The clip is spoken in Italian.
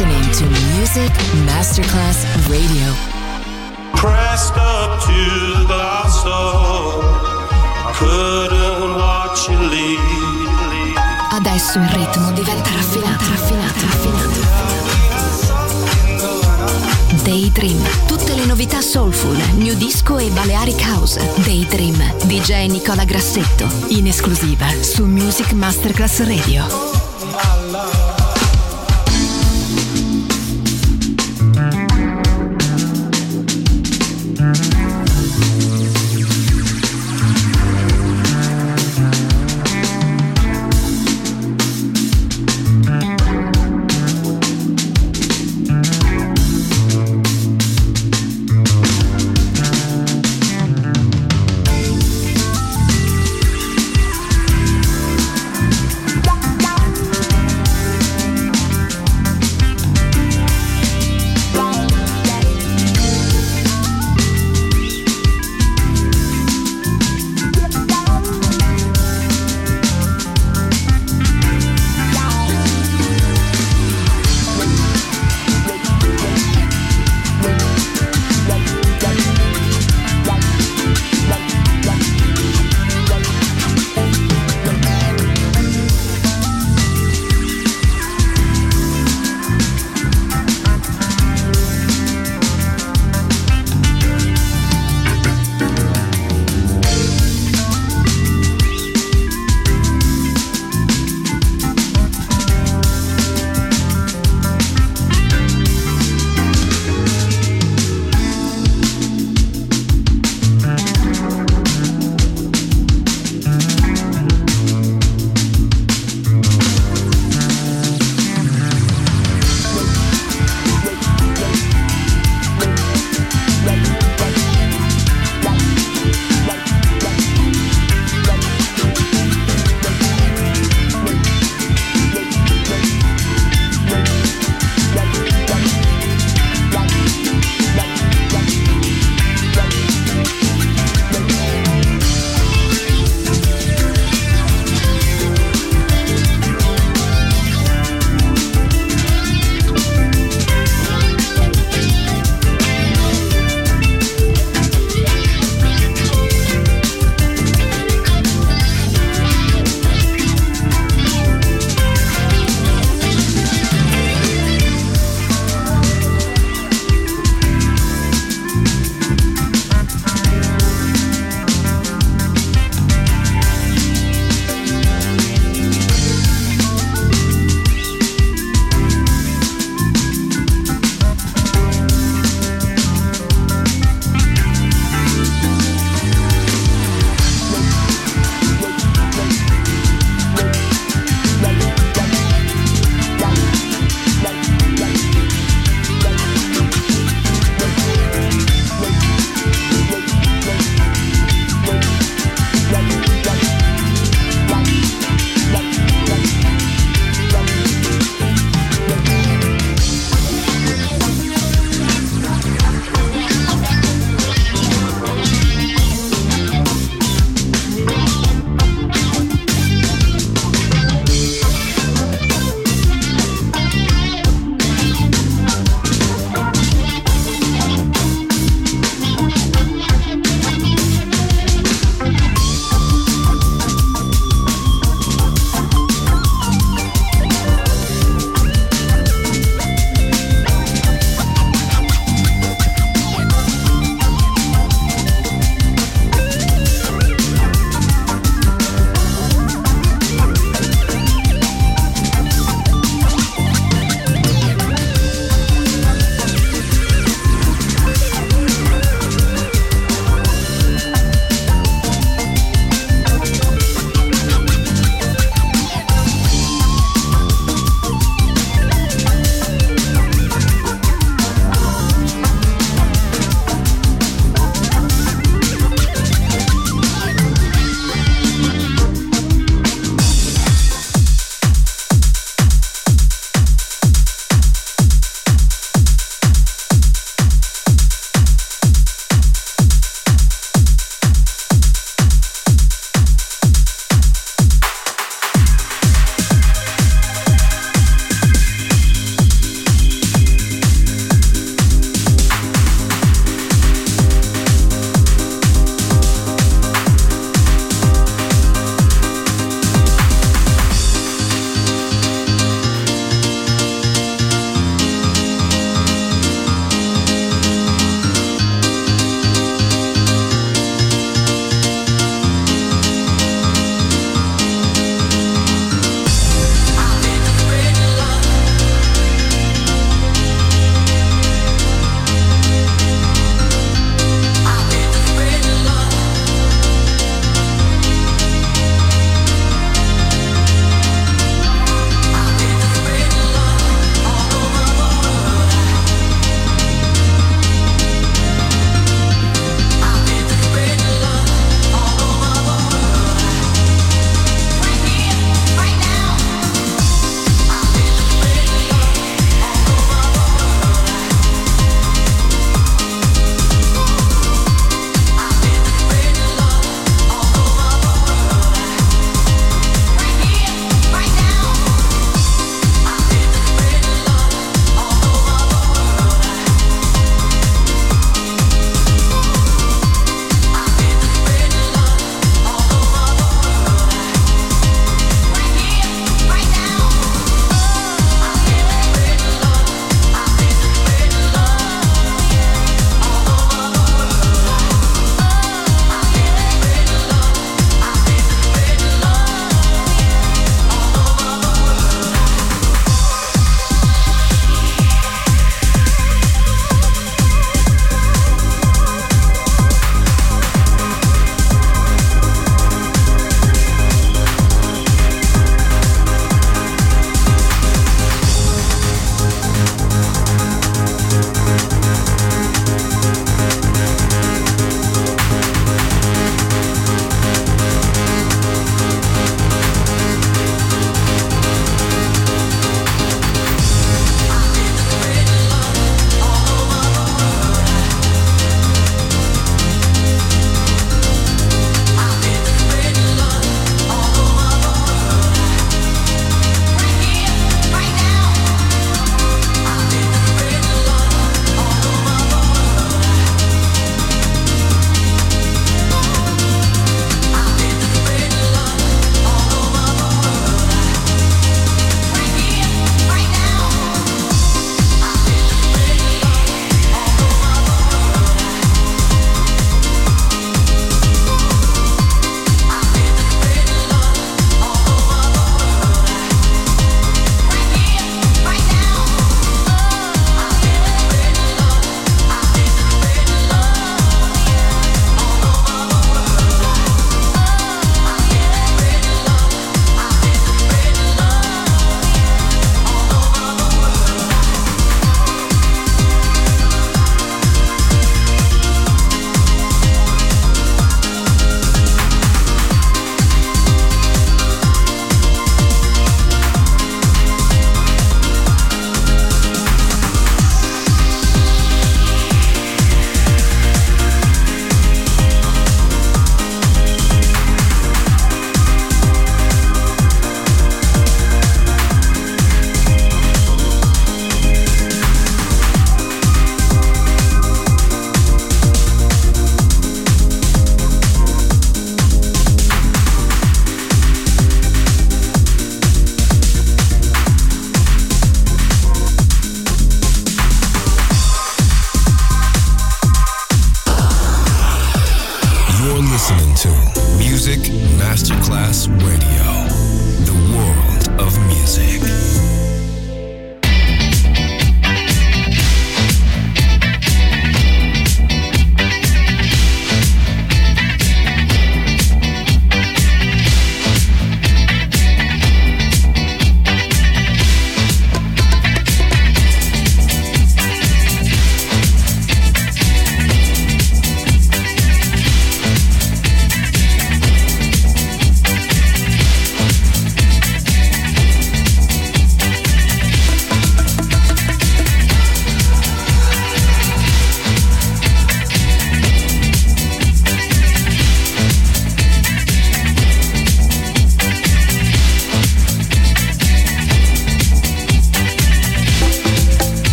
listening to Music Masterclass Radio. Pressed up to the door. Couldn't watch you leave. Adesso il ritmo diventa raffinato, raffinato, raffinato. Daydream, tutte le novità soulful, new disco e Balearic House. Daydream, DJ Nicola Grassetto, in esclusiva su Music Masterclass Radio.